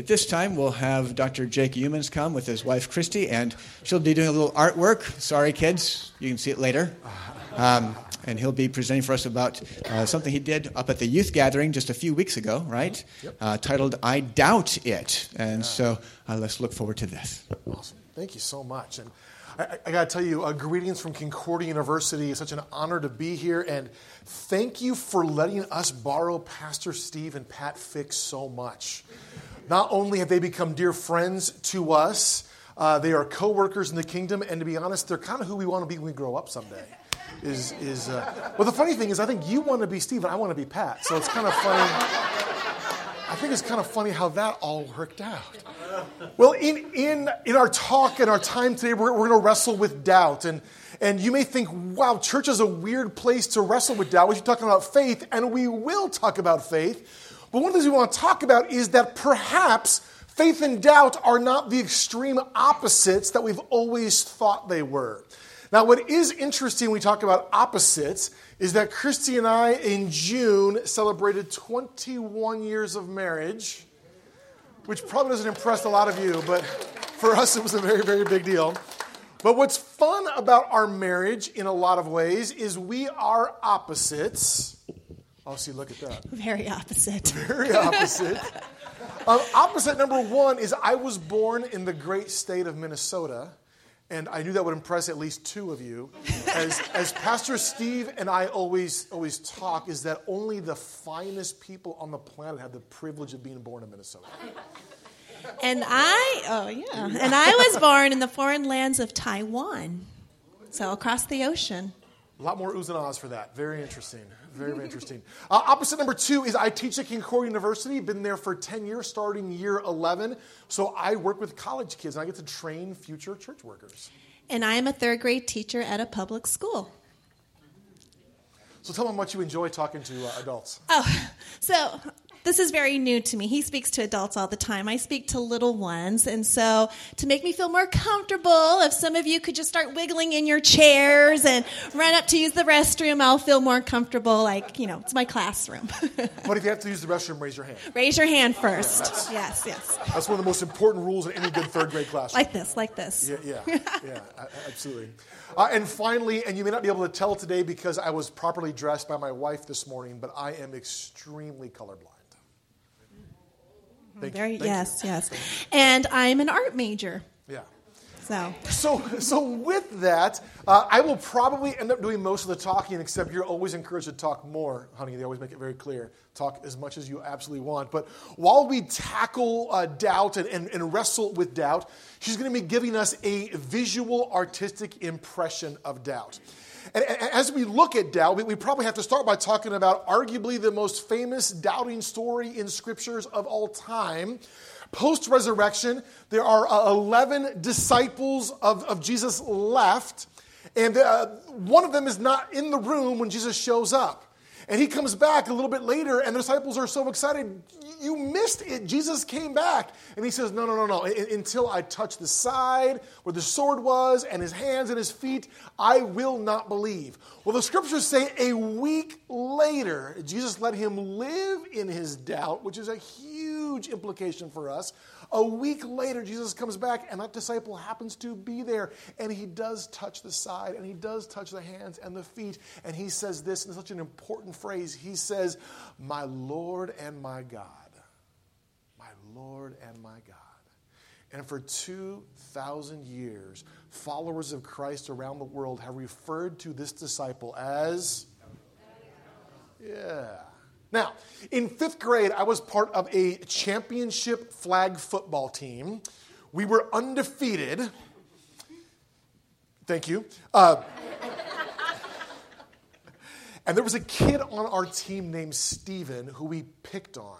at this time, we'll have Dr. Jake Humans come with his wife, Christy, and she'll be doing a little artwork. Sorry, kids, you can see it later. Um, and he'll be presenting for us about uh, something he did up at the youth gathering just a few weeks ago, right? Yep. Uh, titled I Doubt It. And yeah. so uh, let's look forward to this. Awesome. Thank you so much. And I, I got to tell you, uh, greetings from Concordia University. It's such an honor to be here. And thank you for letting us borrow Pastor Steve and Pat Fix so much. Not only have they become dear friends to us, uh, they are co workers in the kingdom. And to be honest, they're kind of who we want to be when we grow up someday. Is, is uh, well, the funny thing is, I think you want to be Steve and I want to be Pat. So it's kind of funny. I think it's kind of funny how that all worked out. Well, in, in, in our talk and our time today, we're, we're going to wrestle with doubt. And, and you may think, wow, church is a weird place to wrestle with doubt. We should talk about faith, and we will talk about faith. But one of the things we want to talk about is that perhaps faith and doubt are not the extreme opposites that we've always thought they were. Now, what is interesting when we talk about opposites is that Christy and I in June celebrated 21 years of marriage which probably doesn't impress a lot of you, but for us it was a very, very big deal. But what's fun about our marriage in a lot of ways is we are opposites. Oh, see, look at that. Very opposite. Very opposite. um, opposite number one is I was born in the great state of Minnesota, and I knew that would impress at least two of you. As, as Pastor Steve and I always, always talk, is that only the finest people on the planet have the privilege of being born in Minnesota. And I, oh yeah, and I was born in the foreign lands of Taiwan, so across the ocean. A lot more oohs and ahs for that. Very interesting. Very, very interesting. Uh, opposite number two is I teach at Concordia University. Been there for 10 years, starting year 11. So I work with college kids and I get to train future church workers. And I am a third grade teacher at a public school. So tell them what you enjoy talking to uh, adults. Oh, so this is very new to me. He speaks to adults all the time. I speak to little ones. And so, to make me feel more comfortable, if some of you could just start wiggling in your chairs and run up to use the restroom, I'll feel more comfortable. Like, you know, it's my classroom. but if you have to use the restroom, raise your hand. Raise your hand first. yes, yes. That's one of the most important rules in any good third grade classroom. Like this, like this. Yeah, yeah, yeah, absolutely. Uh, and finally, and you may not be able to tell today because I was properly dressed by my wife this morning, but I am extremely colorblind. Thank Very, you. yes, you. yes. And I'm an art major. Yeah. So, so, so with that, uh, I will probably end up doing most of the talking, except you're always encouraged to talk more, honey. They always make it very clear. Talk as much as you absolutely want. But while we tackle uh, doubt and, and, and wrestle with doubt, she's going to be giving us a visual, artistic impression of doubt. And as we look at doubt, we probably have to start by talking about arguably the most famous doubting story in scriptures of all time. Post resurrection, there are uh, 11 disciples of, of Jesus left, and uh, one of them is not in the room when Jesus shows up. And he comes back a little bit later, and the disciples are so excited. You missed it. Jesus came back. And he says, No, no, no, no. Until I touch the side where the sword was, and his hands and his feet, I will not believe. Well, the scriptures say a week later, Jesus let him live in his doubt, which is a huge implication for us. A week later, Jesus comes back, and that disciple happens to be there. And he does touch the side, and he does touch the hands and the feet. And he says this, and such an important phrase. He says, My Lord and my God. My Lord and my God. And for 2,000 years, followers of Christ around the world have referred to this disciple as. Yeah. Now, in fifth grade, I was part of a championship flag football team. We were undefeated. Thank you. Uh, and there was a kid on our team named Steven who we picked on.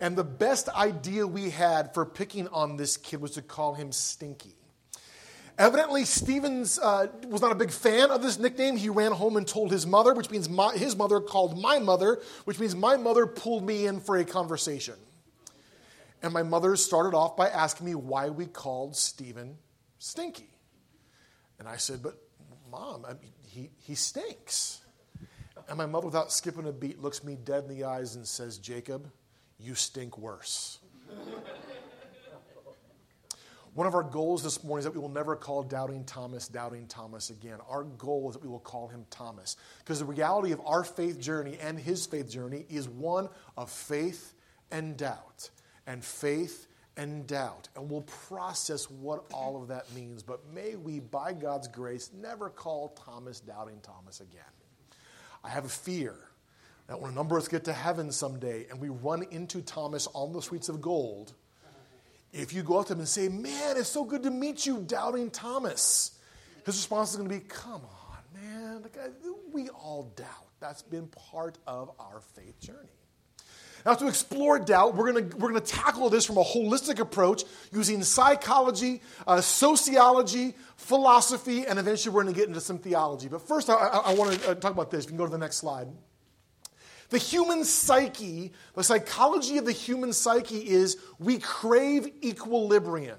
And the best idea we had for picking on this kid was to call him Stinky. Evidently, Stevens uh, was not a big fan of this nickname. He ran home and told his mother, which means my, his mother called my mother, which means my mother pulled me in for a conversation. And my mother started off by asking me why we called Stephen Stinky. And I said, But mom, I mean, he, he stinks. And my mother, without skipping a beat, looks me dead in the eyes and says, Jacob, you stink worse. One of our goals this morning is that we will never call Doubting Thomas Doubting Thomas again. Our goal is that we will call him Thomas. Because the reality of our faith journey and his faith journey is one of faith and doubt, and faith and doubt. And we'll process what all of that means. But may we, by God's grace, never call Thomas Doubting Thomas again. I have a fear that when a number of us get to heaven someday and we run into Thomas on the streets of gold, if you go up to him and say, Man, it's so good to meet you, doubting Thomas, his response is going to be, Come on, man. We all doubt. That's been part of our faith journey. Now, to explore doubt, we're going we're gonna tackle this from a holistic approach using psychology, uh, sociology, philosophy, and eventually we're going to get into some theology. But first, I, I, I want to uh, talk about this. You can go to the next slide. The human psyche, the psychology of the human psyche is we crave equilibrium.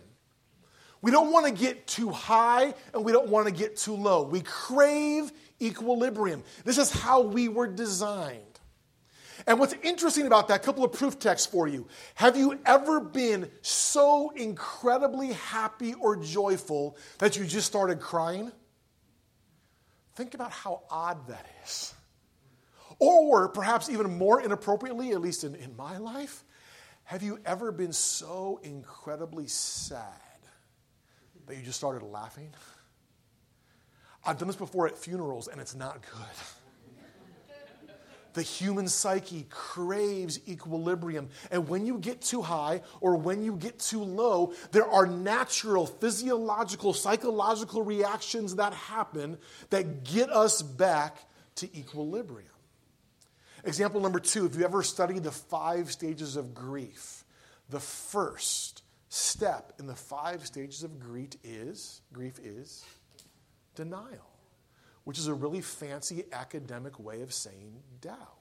We don't want to get too high and we don't want to get too low. We crave equilibrium. This is how we were designed. And what's interesting about that, a couple of proof texts for you. Have you ever been so incredibly happy or joyful that you just started crying? Think about how odd that is. Or perhaps even more inappropriately, at least in, in my life, have you ever been so incredibly sad that you just started laughing? I've done this before at funerals and it's not good. The human psyche craves equilibrium. And when you get too high or when you get too low, there are natural, physiological, psychological reactions that happen that get us back to equilibrium. Example number two if you ever studied the five stages of grief, the first step in the five stages of grief is grief is denial, which is a really fancy academic way of saying doubt.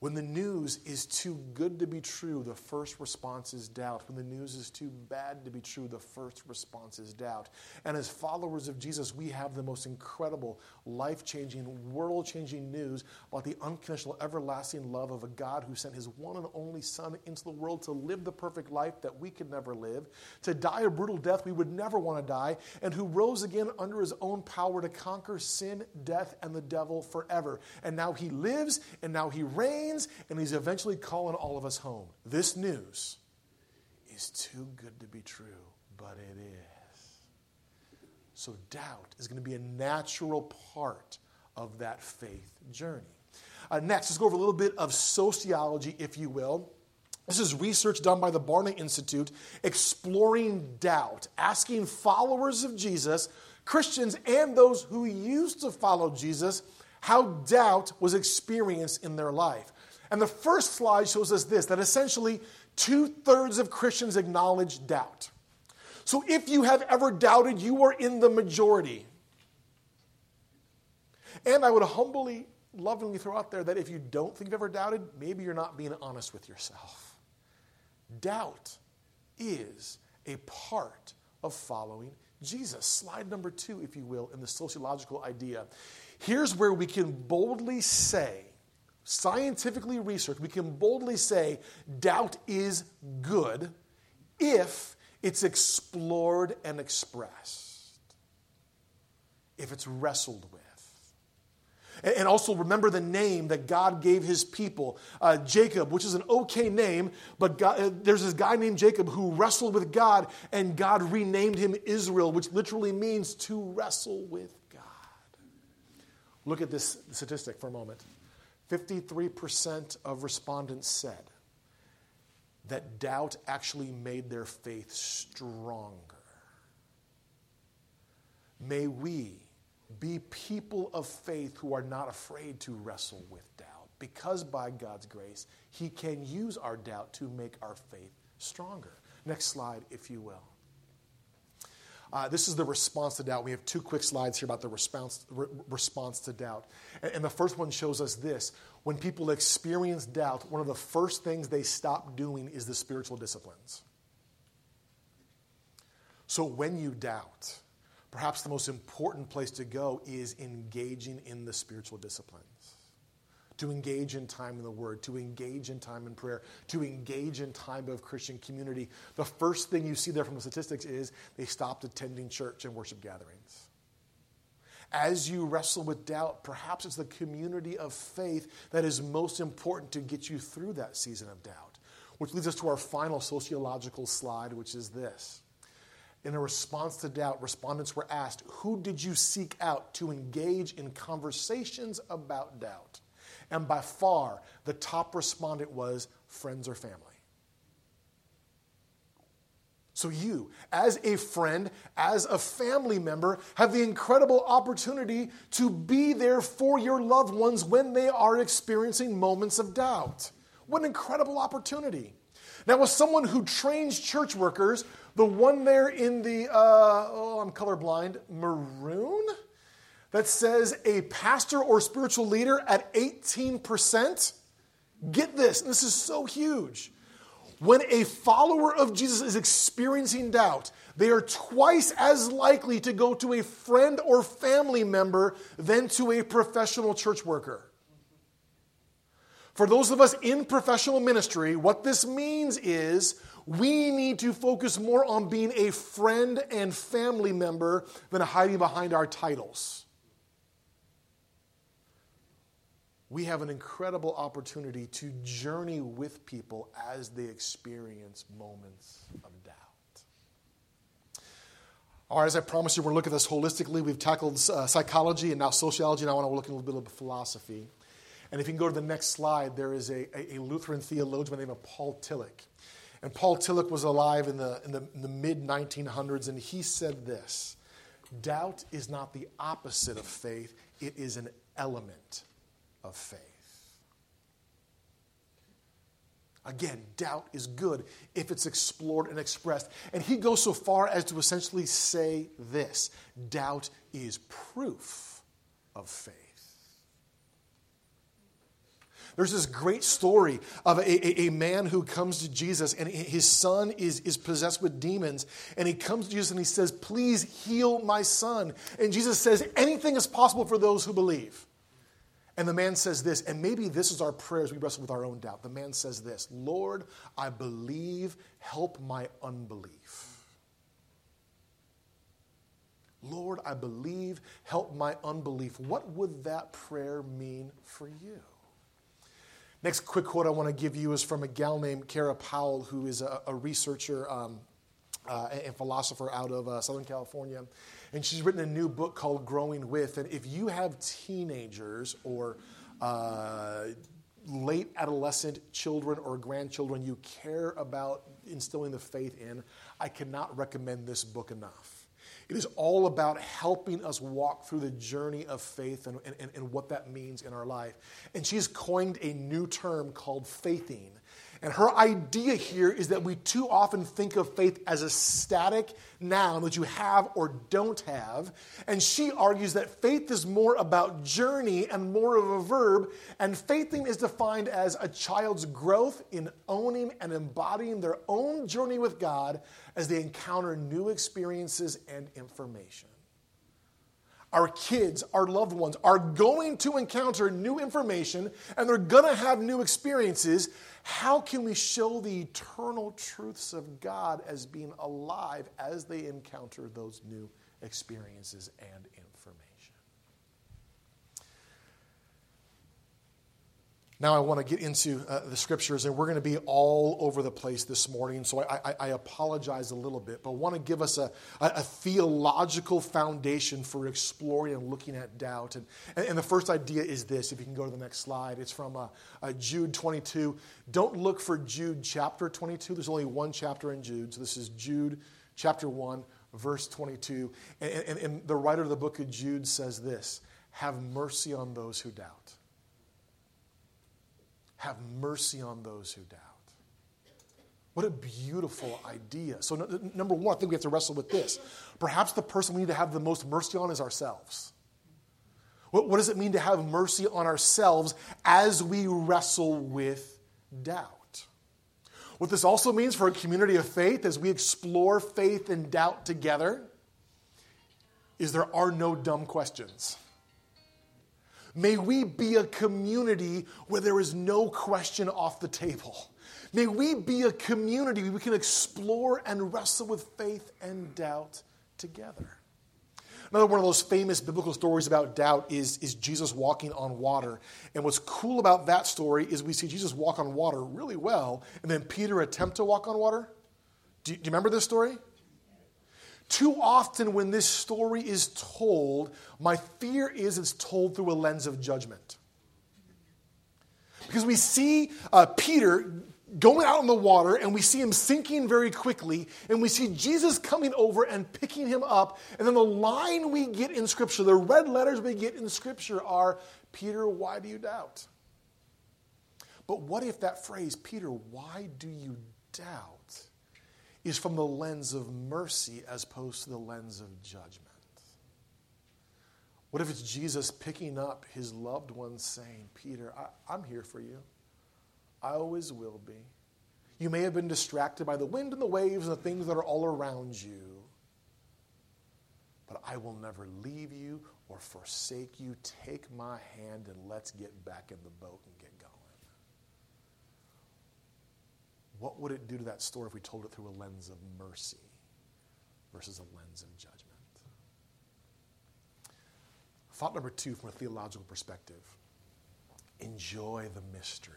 When the news is too good to be true, the first response is doubt. When the news is too bad to be true, the first response is doubt. And as followers of Jesus, we have the most incredible, life changing, world changing news about the unconditional, everlasting love of a God who sent his one and only Son into the world to live the perfect life that we could never live, to die a brutal death we would never want to die, and who rose again under his own power to conquer sin, death, and the devil forever. And now he lives, and now he reigns and he's eventually calling all of us home. This news is too good to be true, but it is. So, doubt is going to be a natural part of that faith journey. Uh, next, let's go over a little bit of sociology, if you will. This is research done by the Barna Institute exploring doubt, asking followers of Jesus, Christians, and those who used to follow Jesus, how doubt was experienced in their life. And the first slide shows us this that essentially two thirds of Christians acknowledge doubt. So if you have ever doubted, you are in the majority. And I would humbly, lovingly throw out there that if you don't think you've ever doubted, maybe you're not being honest with yourself. Doubt is a part of following Jesus. Slide number two, if you will, in the sociological idea. Here's where we can boldly say scientifically researched, we can boldly say doubt is good if it's explored and expressed, if it's wrestled with. And also remember the name that God gave his people, uh, Jacob, which is an okay name, but God, uh, there's this guy named Jacob who wrestled with God, and God renamed him Israel, which literally means to wrestle with God. Look at this statistic for a moment. 53% of respondents said that doubt actually made their faith stronger. May we be people of faith who are not afraid to wrestle with doubt, because by God's grace, He can use our doubt to make our faith stronger. Next slide, if you will. Uh, this is the response to doubt. We have two quick slides here about the response, re- response to doubt. And, and the first one shows us this when people experience doubt, one of the first things they stop doing is the spiritual disciplines. So when you doubt, perhaps the most important place to go is engaging in the spiritual disciplines. To engage in time in the Word, to engage in time in prayer, to engage in time of Christian community, the first thing you see there from the statistics is they stopped attending church and worship gatherings. As you wrestle with doubt, perhaps it's the community of faith that is most important to get you through that season of doubt. Which leads us to our final sociological slide, which is this. In a response to doubt, respondents were asked, Who did you seek out to engage in conversations about doubt? And by far, the top respondent was friends or family. So, you, as a friend, as a family member, have the incredible opportunity to be there for your loved ones when they are experiencing moments of doubt. What an incredible opportunity. Now, as someone who trains church workers, the one there in the, uh, oh, I'm colorblind, maroon, that says a pastor or spiritual leader at 18%, get this, this is so huge. When a follower of Jesus is experiencing doubt, they are twice as likely to go to a friend or family member than to a professional church worker. For those of us in professional ministry, what this means is we need to focus more on being a friend and family member than hiding behind our titles. We have an incredible opportunity to journey with people as they experience moments of doubt. All right, as I promised you, we're going to look at this holistically. We've tackled uh, psychology and now sociology, and I want to look at a little bit of philosophy. And if you can go to the next slide, there is a, a, Lutheran theologian by the name of Paul Tillich. And Paul Tillich was alive in the, in the, in the mid 1900s, and he said this Doubt is not the opposite of faith, it is an element of faith. Again, doubt is good if it's explored and expressed. And he goes so far as to essentially say this doubt is proof of faith. There's this great story of a, a, a, man who comes to Jesus and his son is, is possessed with demons. And he comes to Jesus and he says, Please heal my son. And Jesus says, Anything is possible for those who believe. And the man says this, and maybe this is our prayer as we wrestle with our own doubt. The man says this Lord, I believe, help my unbelief. Lord, I believe, help my unbelief. What would that prayer mean for you? Next quick quote I want to give you is from a gal named Kara Powell, who is a, a researcher um, uh, and philosopher out of uh, Southern California. And she's written a new book called Growing With. And if you have teenagers or uh, late adolescent children or grandchildren you care about instilling the faith in, I cannot recommend this book enough. It is all about helping us walk through the journey of faith and, and, and what that means in our life. And she's coined a new term called faithing. And her idea here is that we too often think of faith as a static noun that you have or don't have. And she argues that faith is more about journey and more of a verb. And faithing is defined as a child's growth in owning and embodying their own journey with God as they encounter new experiences and information our kids, our loved ones are going to encounter new information and they're going to have new experiences. How can we show the eternal truths of God as being alive as they encounter those new experiences and information? Now, I want to get into uh, the scriptures, and we're going to be all over the place this morning, so I, I, I apologize a little bit, but want to give us a, a, a, theological foundation for exploring and looking at doubt. And, and, and, the first idea is this if you can go to the next slide, it's from uh, uh, Jude 22. Don't look for Jude chapter 22, there's only one chapter in Jude, so this is Jude chapter 1, verse 22. and, and, and the writer of the book of Jude says this Have mercy on those who doubt have mercy on those who doubt. What a beautiful idea. So, n- number one, I think we have to wrestle with this. Perhaps the person we need to have the most mercy on is ourselves. What, what does it mean to have mercy on ourselves as we wrestle with doubt? What this also means for a community of faith as we explore faith and doubt together is there are no dumb questions. May we be a community where there is no question off the table. May we be a community where we can explore and wrestle with faith and doubt together. Another one of those famous biblical stories about doubt is, is Jesus walking on water. And what's cool about that story is we see Jesus walk on water really well, and then Peter attempt to walk on water. Do you, do you remember this story? Too often, when this story is told, my fear is it's told through a lens of judgment. Because we see uh, Peter going out in the water and we see him sinking very quickly and we see Jesus coming over and picking him up. And then the line we get in Scripture, the red letters we get in Scripture are Peter, why do you doubt? But what if that phrase, Peter, why do you doubt, is from the lens of mercy as opposed to the lens of judgment? What if it's Jesus picking up his loved one saying, Peter, I, am here for you. I always will be. You may have been distracted by the wind and the waves and the things that are all around you, but I will never leave you or forsake you. Take my hand and let's get back in the boat and get going. What would it do to that story if we told it through a lens of mercy versus a lens of judgment? Thought number two from a theological perspective enjoy the mystery.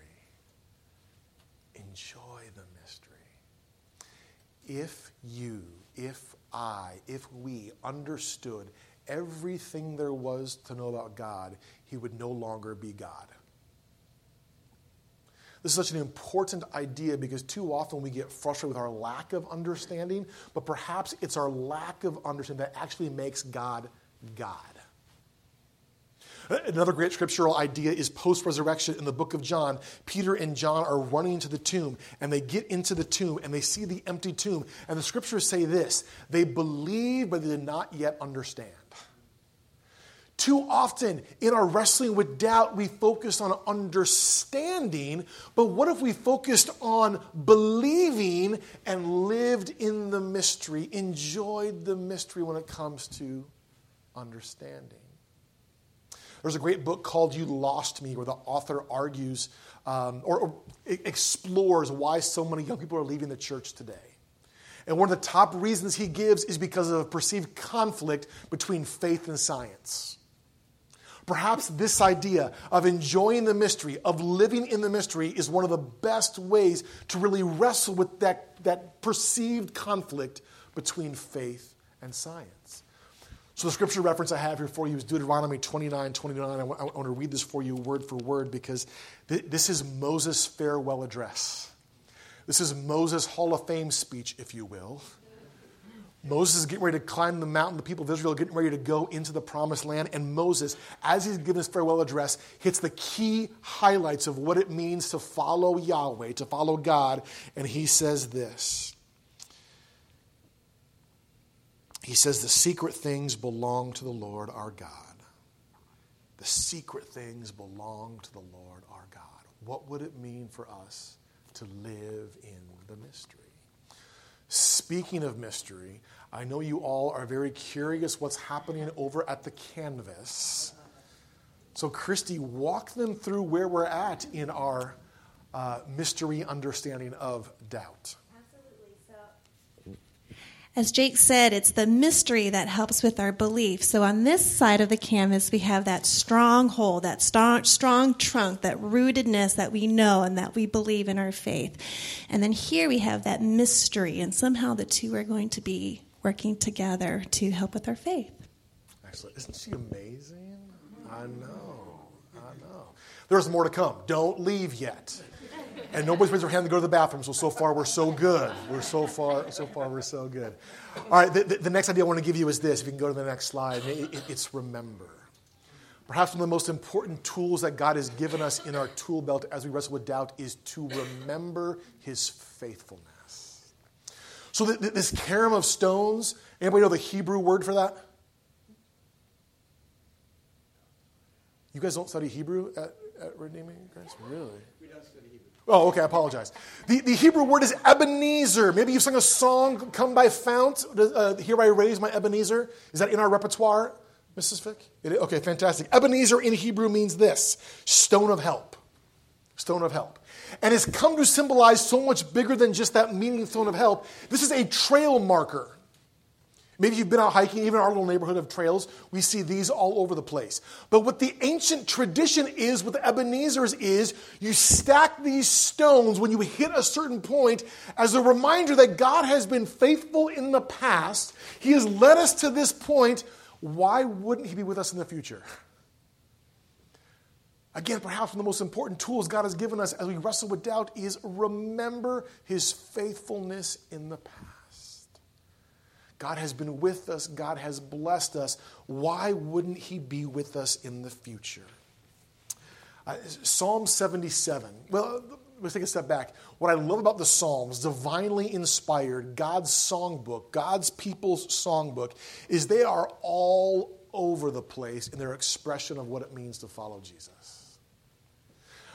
Enjoy the mystery. If you, if I, if we understood everything there was to know about God, he would no longer be God. This is such an important idea because too often we get frustrated with our lack of understanding, but perhaps it's our lack of understanding that actually makes God God. Another great scriptural idea is post resurrection in the book of John. Peter and John are running to the tomb, and they get into the tomb and they see the empty tomb. And the scriptures say this they believe, but they did not yet understand. Too often in our wrestling with doubt, we focus on understanding, but what if we focused on believing and lived in the mystery, enjoyed the mystery when it comes to understanding? There's a great book called You Lost Me, where the author argues um, or, or explores why so many young people are leaving the church today. And one of the top reasons he gives is because of a perceived conflict between faith and science. Perhaps this idea of enjoying the mystery, of living in the mystery, is one of the best ways to really wrestle with that, that perceived conflict between faith and science. So, the scripture reference I have here for you is Deuteronomy 29 29. I want, want to read this for you word for word because th- this is Moses' farewell address. This is Moses' Hall of Fame speech, if you will. Moses is getting ready to climb the mountain. The people of Israel are getting ready to go into the promised land. And Moses, as he's giving his farewell address, hits the key highlights of what it means to follow Yahweh, to follow God. And he says this He says, The secret things belong to the Lord our God. The secret things belong to the Lord our God. What would it mean for us to live in the mystery? Speaking of mystery, I know you all are very curious what's happening over at the canvas. So, Christy, walk them through where we're at in our uh, mystery understanding of doubt. Absolutely. So, as Jake said, it's the mystery that helps with our belief. So on this side of the canvas, we have that stronghold, that strong, strong trunk, that rootedness that we know and that we believe in our faith. And then here we have that mystery, and somehow the two are going to be working together to help with our faith. Excellent. Isn't she amazing? I know. I know. There's more to come. Don't leave yet and nobody's raised their hand to go to the bathroom. So so far we're so good. We're so far so far we're so good. All right. The, the, next idea I want to give you is this. If you can go to the next slide, it, it, it's remember. Perhaps one of the most important tools that God has given us in our tool belt as we wrestle with doubt is to remember His faithfulness. So this cairn of stones. Anybody know the Hebrew word for that? You guys don't study Hebrew at, at Redeeming Grace? Really? We don't study Hebrew. Oh, okay, I apologize. The, the Hebrew word is Ebenezer. Maybe you've sung a song, Come Thou Fount, uh, Here I Raise My Ebenezer. Is that in our repertoire? Mrs. Fick? It, okay, fantastic. Ebenezer in Hebrew means this stone of help. Stone of help. And it's come to symbolize so much bigger than just that meaning stone of help. This is a trail marker. Maybe you've been out hiking, even our little neighborhood of trails, we see these all over the place. But what the ancient tradition is with Ebenezer's is you stack these stones when you hit a certain point as a reminder that God has been faithful in the past. He has led us to this point. Why wouldn't He be with us in the future? Again, perhaps one of the most important tools God has given us as we wrestle with doubt is remember His faithfulness in the past. God has been with us, God has blessed us. Why wouldn't He be with us in the future? Uh, Psalm 77. Well, let's take a step back. What I love about the Psalms, divinely inspired, God's songbook, God's people's songbook, is they are all over the place in their expression of what it means to follow Jesus.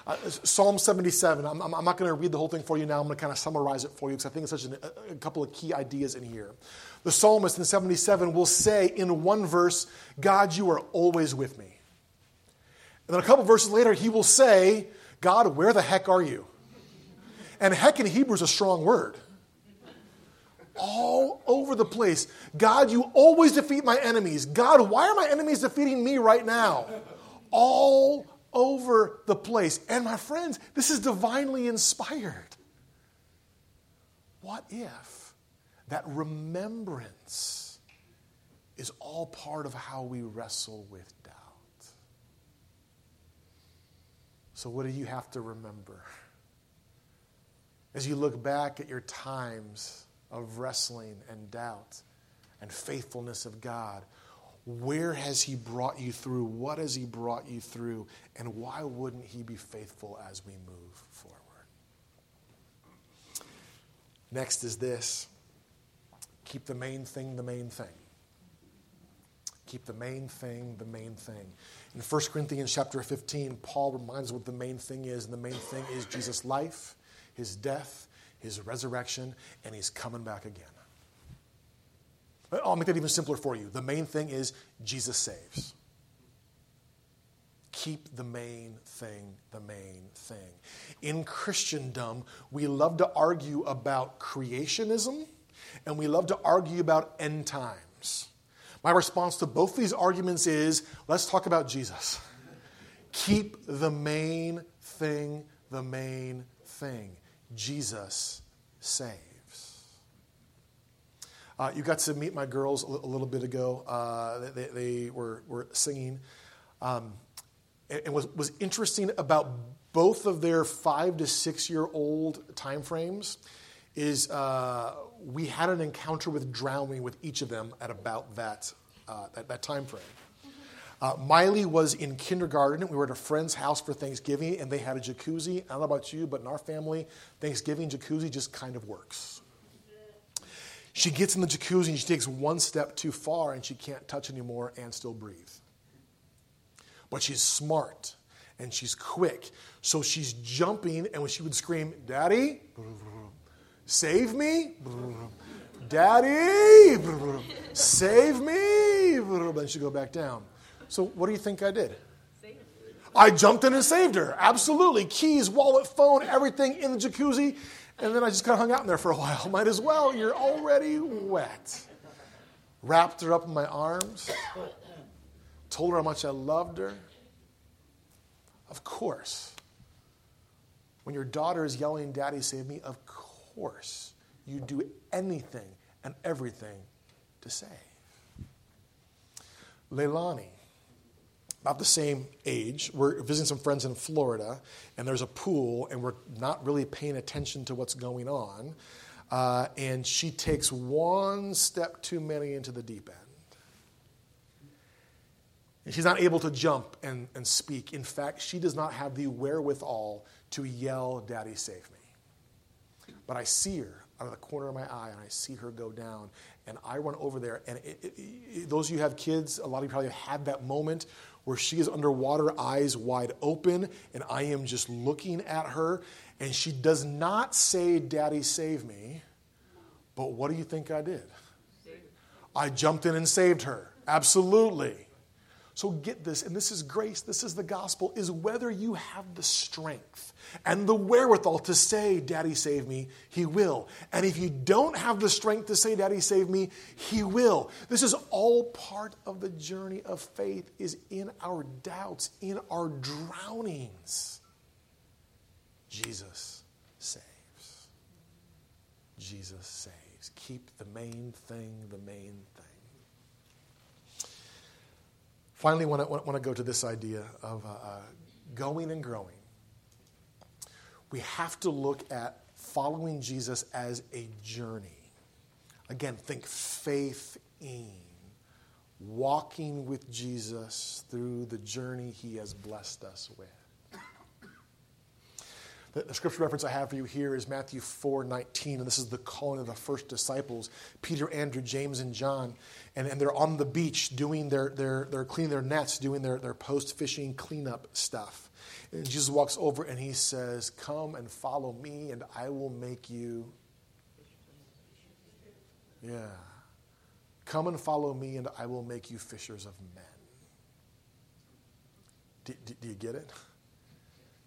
Uh, Psalm 77, I'm, I'm not going to read the whole thing for you now. I'm going to kind of summarize it for you because I think it's such an, a, a couple of key ideas in here. The psalmist in 77 will say in one verse, God, you are always with me. And then a couple verses later, he will say, God, where the heck are you? And heck in Hebrew is a strong word. All over the place. God, you always defeat my enemies. God, why are my enemies defeating me right now? All over the place. And my friends, this is divinely inspired. What if that remembrance is all part of how we wrestle with doubt? So, what do you have to remember? As you look back at your times of wrestling and doubt and faithfulness of God, where has He brought you through? What has He brought you through? And why wouldn't He be faithful as we move forward? Next is this keep the main thing the main thing. Keep the main thing the main thing. In 1 Corinthians chapter 15, Paul reminds us what the main thing is, and the main thing is Jesus' life, his death, his resurrection, and he's coming back again. Uh, I'll make that even simpler for you. The main thing is Jesus saves. Keep the main thing the main thing. In Christendom, we love to argue about creationism and we love to argue about end times. My response to both these arguments is let's talk about Jesus. Keep the main thing the main thing. Jesus saves. Uh, you got to meet my girls a, little bit ago. Uh, they, they were, were singing. Um, and, and was, was interesting about both of their five to six year old time frames is uh, we had an encounter with drowning with each of them at about that, uh, that, that time frame. Uh, Miley was in kindergarten. We were at a friend's house for Thanksgiving, and they had a jacuzzi. I don't know about you, but in our family, Thanksgiving jacuzzi just kind of works. She gets in the jacuzzi and she takes one step too far and she can't touch anymore and still breathe. But she's smart and she's quick. So she's jumping, and when she would scream, Daddy, save me, Daddy, save me, then she'd go back down. So what do you think I did? I jumped in and saved her. Absolutely. Keys, wallet, phone, everything in the jacuzzi. And then I just kind of hung out in there for a while. Might as well, you're already wet. Wrapped her up in my arms, told her how much I loved her. Of course, when your daughter is yelling, Daddy, save me, of course, you do anything and everything to save. Leilani, about the same age. We're visiting some friends in Florida, and there's a pool, and we're not really paying attention to what's going on. Uh, and she takes one step too many into the deep end. And she's not able to jump and, and speak. In fact, she does not have the wherewithal to yell, Daddy, save me. But I see her out of the corner of my eye, and I see her go down, and I run over there. And it, it, it, those of you who have kids, a lot of you probably have had that moment where she is underwater, eyes wide open, and I am just looking at her, and she does not say, Daddy, save me. But what do you think I did? I jumped in and saved her. Absolutely. So get this, and this is grace, this is the gospel, is whether you have the strength and the wherewithal to say, Daddy, save me, He will. And if you don't have the strength to say, Daddy, save me, He will. This is all part of the journey of faith, is in our doubts, in our drownings. Jesus saves. Jesus saves. Keep the main thing the main thing. Finally, I want to, go to this idea of uh, uh, going and growing. We have to look at following Jesus as a journey. Again, think faith in, walking with Jesus through the journey he has blessed us with. The, scripture reference I have for you here is Matthew 4 19, and this is the calling of the first disciples Peter, Andrew, James, and John. And, and they're on the beach doing their, their, they're cleaning their nets, doing their, their post fishing cleanup stuff. And Jesus walks over and he says, Come and follow me, and I will make you. Yeah. Come and follow me, and I will make you fishers of men. Do, do, do you get it?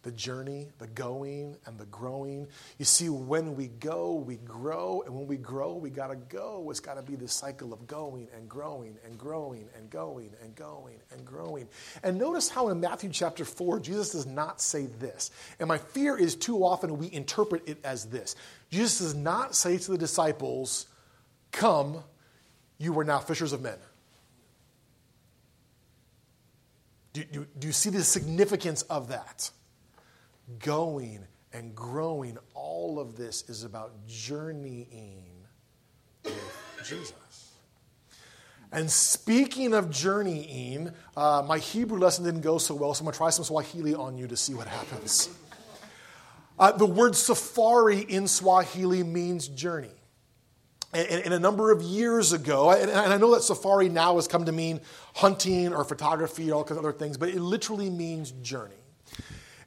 The journey, the going, and the growing. You see, when we go, we grow, and when we grow, we got to go. It's got to be this cycle of going and growing and growing and going and going and growing. And notice how in Matthew chapter 4, Jesus does not say this. And my fear is too often we interpret it as this Jesus does not say to the disciples, Come, you are now fishers of men. Do, do, do you see the significance of that? Going and growing, all of this is about journeying with Jesus. And speaking of journeying, uh, my Hebrew lesson didn't go so well, so I'm going to try some Swahili on you to see what happens. Uh, the word safari in Swahili means journey. And, and, a number of years ago, and, and, I know that safari now has come to mean hunting or photography or all kinds of other things, but it literally means journey.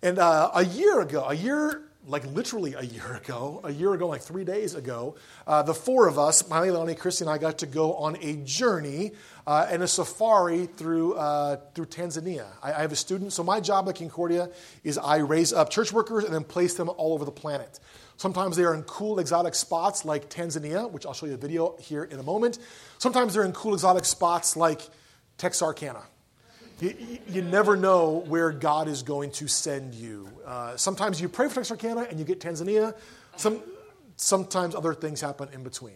And uh, a year ago, a year, like literally a year ago, a year ago, like three days ago, uh, the four of us, Miley, Lonnie, Christy, and I got to go on a journey uh, and a safari through, uh, through Tanzania. I, I, have a student, so my job at Concordia is I raise up church workers and then place them all over the planet. Sometimes they are in cool exotic spots like Tanzania, which I'll show you a video here in a moment. Sometimes they're in cool exotic spots like Texarkana. You, you, never know where God is going to send you. Uh, sometimes you pray for Texarkana and you get Tanzania. Some, sometimes other things happen in between.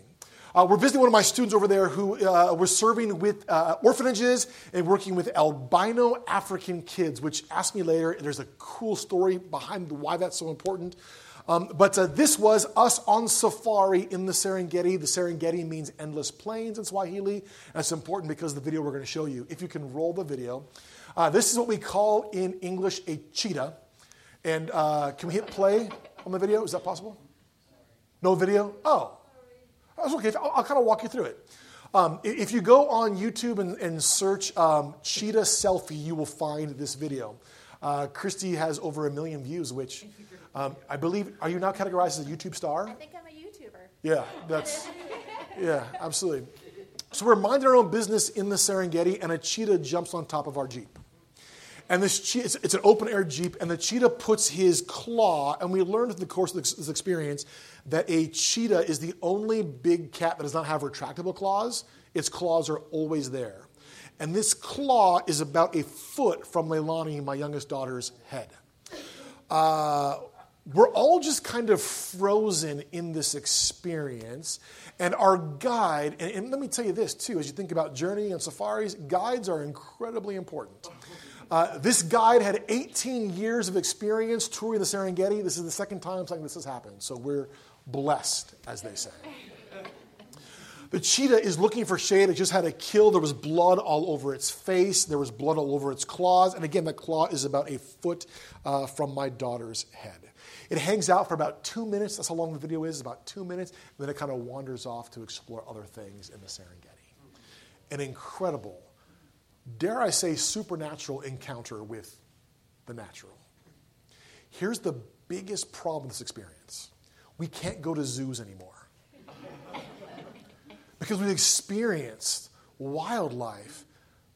Uh, we're visiting one of my students over there who uh, was serving with uh, orphanages and working with albino African kids, which ask me later. And there's a cool story behind why that's so important. Um, but uh, this was us on safari in the Serengeti. The Serengeti means endless plains in Swahili. That's important because the video we're going to show you, if you can roll the video, uh, this is what we call in English a cheetah. And uh, can we hit play on the video? Is that possible? No video? Oh, that's okay. I'll, I'll kind of walk you through it. Um, if you go on YouTube and, and search um, cheetah selfie, you will find this video. Uh, Christy has over a million views, which um, I believe, are you now categorized as a YouTube star? I think I'm a YouTuber. Yeah, that's, yeah, absolutely. So we're minding our own business in the Serengeti, and a cheetah jumps on top of our Jeep. And this cheetah, it's, it's, an open air Jeep, and the cheetah puts his claw, and we learned in the course of this experience that a cheetah is the only big cat that does not have retractable claws. Its claws are always there. And this claw is about a foot from Leilani, my youngest daughter's head. Uh, we're all just kind of frozen in this experience. And our guide, and, and, let me tell you this too, as you think about journeying and safaris, guides are incredibly important. Uh, this guide had 18 years of experience touring the Serengeti. This is the second time something this has happened. So we're blessed, as they say. The cheetah is looking for shade. It just had a kill. There was blood all over its face. There was blood all over its claws. And again, the claw is about a foot uh, from my daughter's head. It hangs out for about two minutes. That's how long the video is, about two minutes. And then it kind of wanders off to explore other things in the Serengeti. An incredible, dare I say, supernatural encounter with the natural. Here's the biggest problem with this experience we can't go to zoos anymore. Because we've experienced wildlife,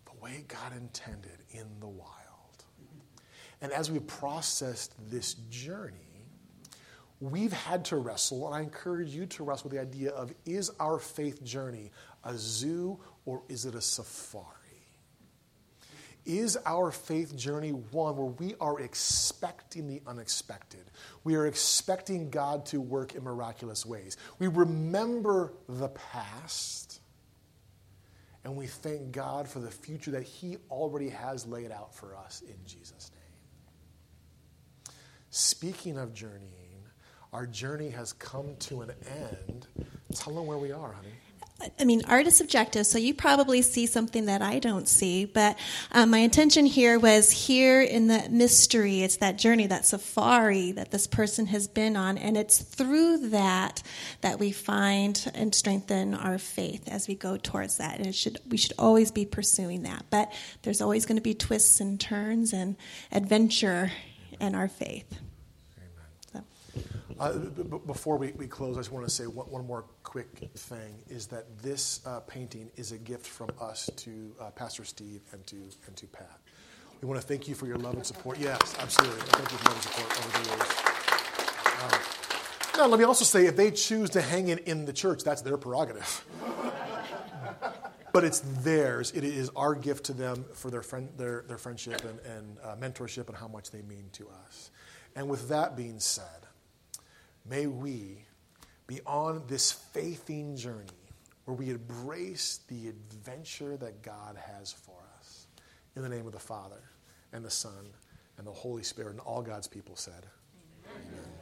the way God intended in the wild. And as we processed this journey, we've had to wrestle, and I encourage you to wrestle with the idea of is our faith journey a zoo or is it a safari? Is our faith journey one where we are expecting the unexpected? We are expecting God to work in miraculous ways. We remember the past and we thank God for the future that He already has laid out for us in Jesus' name. Speaking of journeying, our journey has come to an end. Tell them where we are, honey. I mean, art is subjective, so you probably see something that I don't see. But um, my intention here was here in the mystery, it's that journey, that safari that this person has been on, and it's through that that we find and strengthen our faith as we go towards that. And it should we should always be pursuing that. But there's always going to be twists and turns and adventure in our faith. Uh, before we, we close, I just want to say one, one more quick thing is that this uh, painting is a gift from us to uh, Pastor Steve and to, and to Pat. We want to thank you for your love and support. Yes, absolutely. Thank you for love and support over the years. Um, now, let me also say if they choose to hang it in the church, that's their prerogative. but it's theirs. It is our gift to them for their, friend, their, their friendship and, and uh, mentorship and how much they mean to us. And with that being said, May we be on this faithing journey where we embrace the adventure that God has for us. In the name of the Father, and the Son, and the Holy Spirit, and all God's people said, Amen. Amen.